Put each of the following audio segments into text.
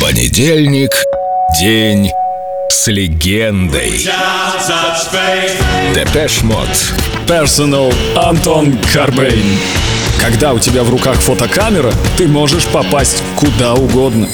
Понедельник. День с легендой. Depeche Mode. Personal Антон Корбейн. Когда у тебя в руках фотокамера, ты можешь попасть куда угодно.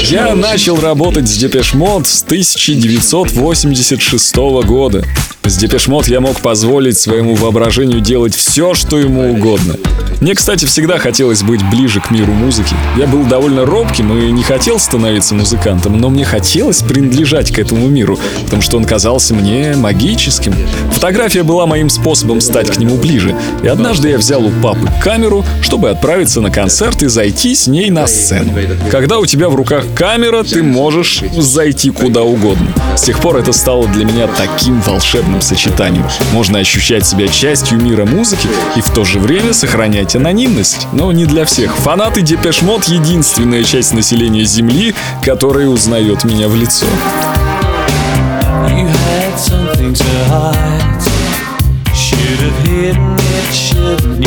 Я начал работать с Depeche Mode с 1986 года. С Depeche Mode я мог позволить своему воображению делать все, что ему угодно. Мне, кстати, всегда хотелось быть ближе к миру музыки. Я был довольно робким и не хотел становиться музыкантом, но мне хотелось принадлежать к этому миру, потому что он казался мне магическим. Фотография была моим способом стать к нему ближе. И однажды я взял у папы камеру, чтобы отправиться на концерт и зайти с ней на сцену. Когда у тебя в руках камера, ты можешь зайти куда угодно. С тех пор это стало для меня таким волшебным сочетанием. Можно ощущать себя частью мира музыки и в то же время сохранять анонимность. Но не для всех. Фанаты Депеш Мод — единственная часть населения Земли, которая узнает меня в лицо. You had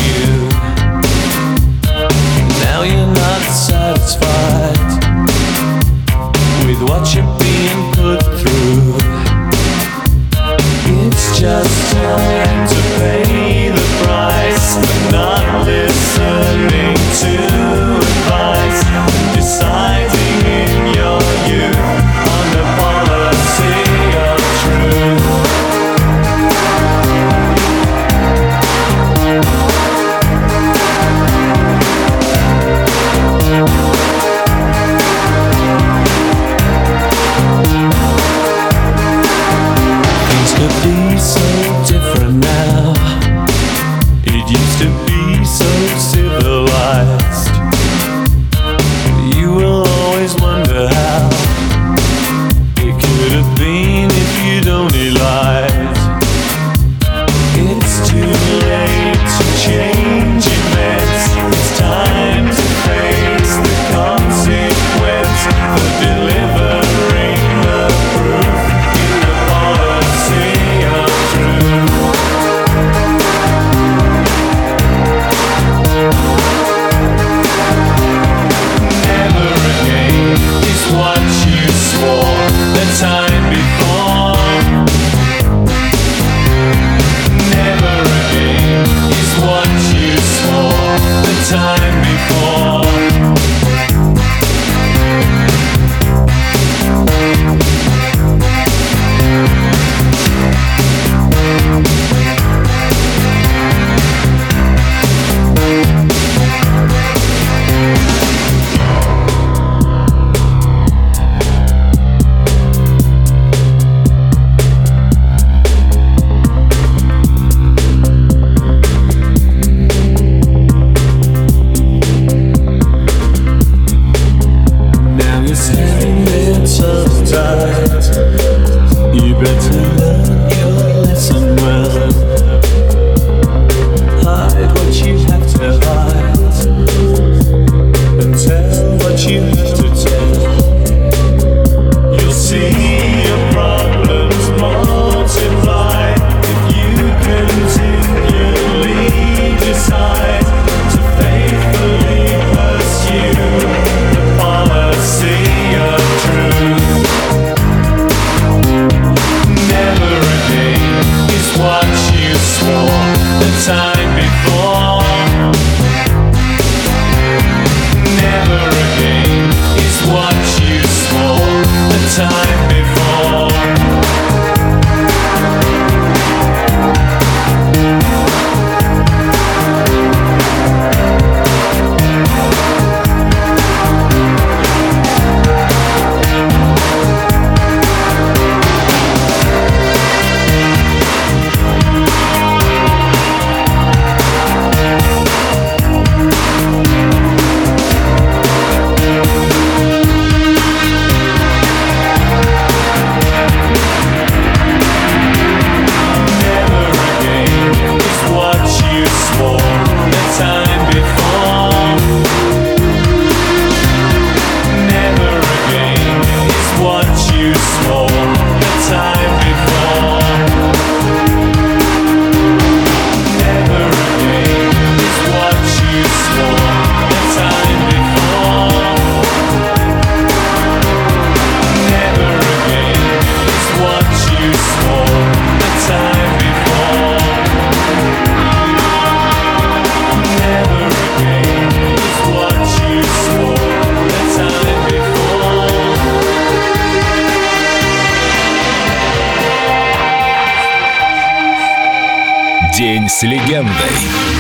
легендой.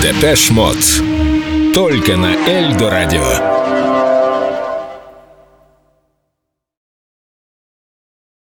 Депеш Мод. Только на Эльдо Радио.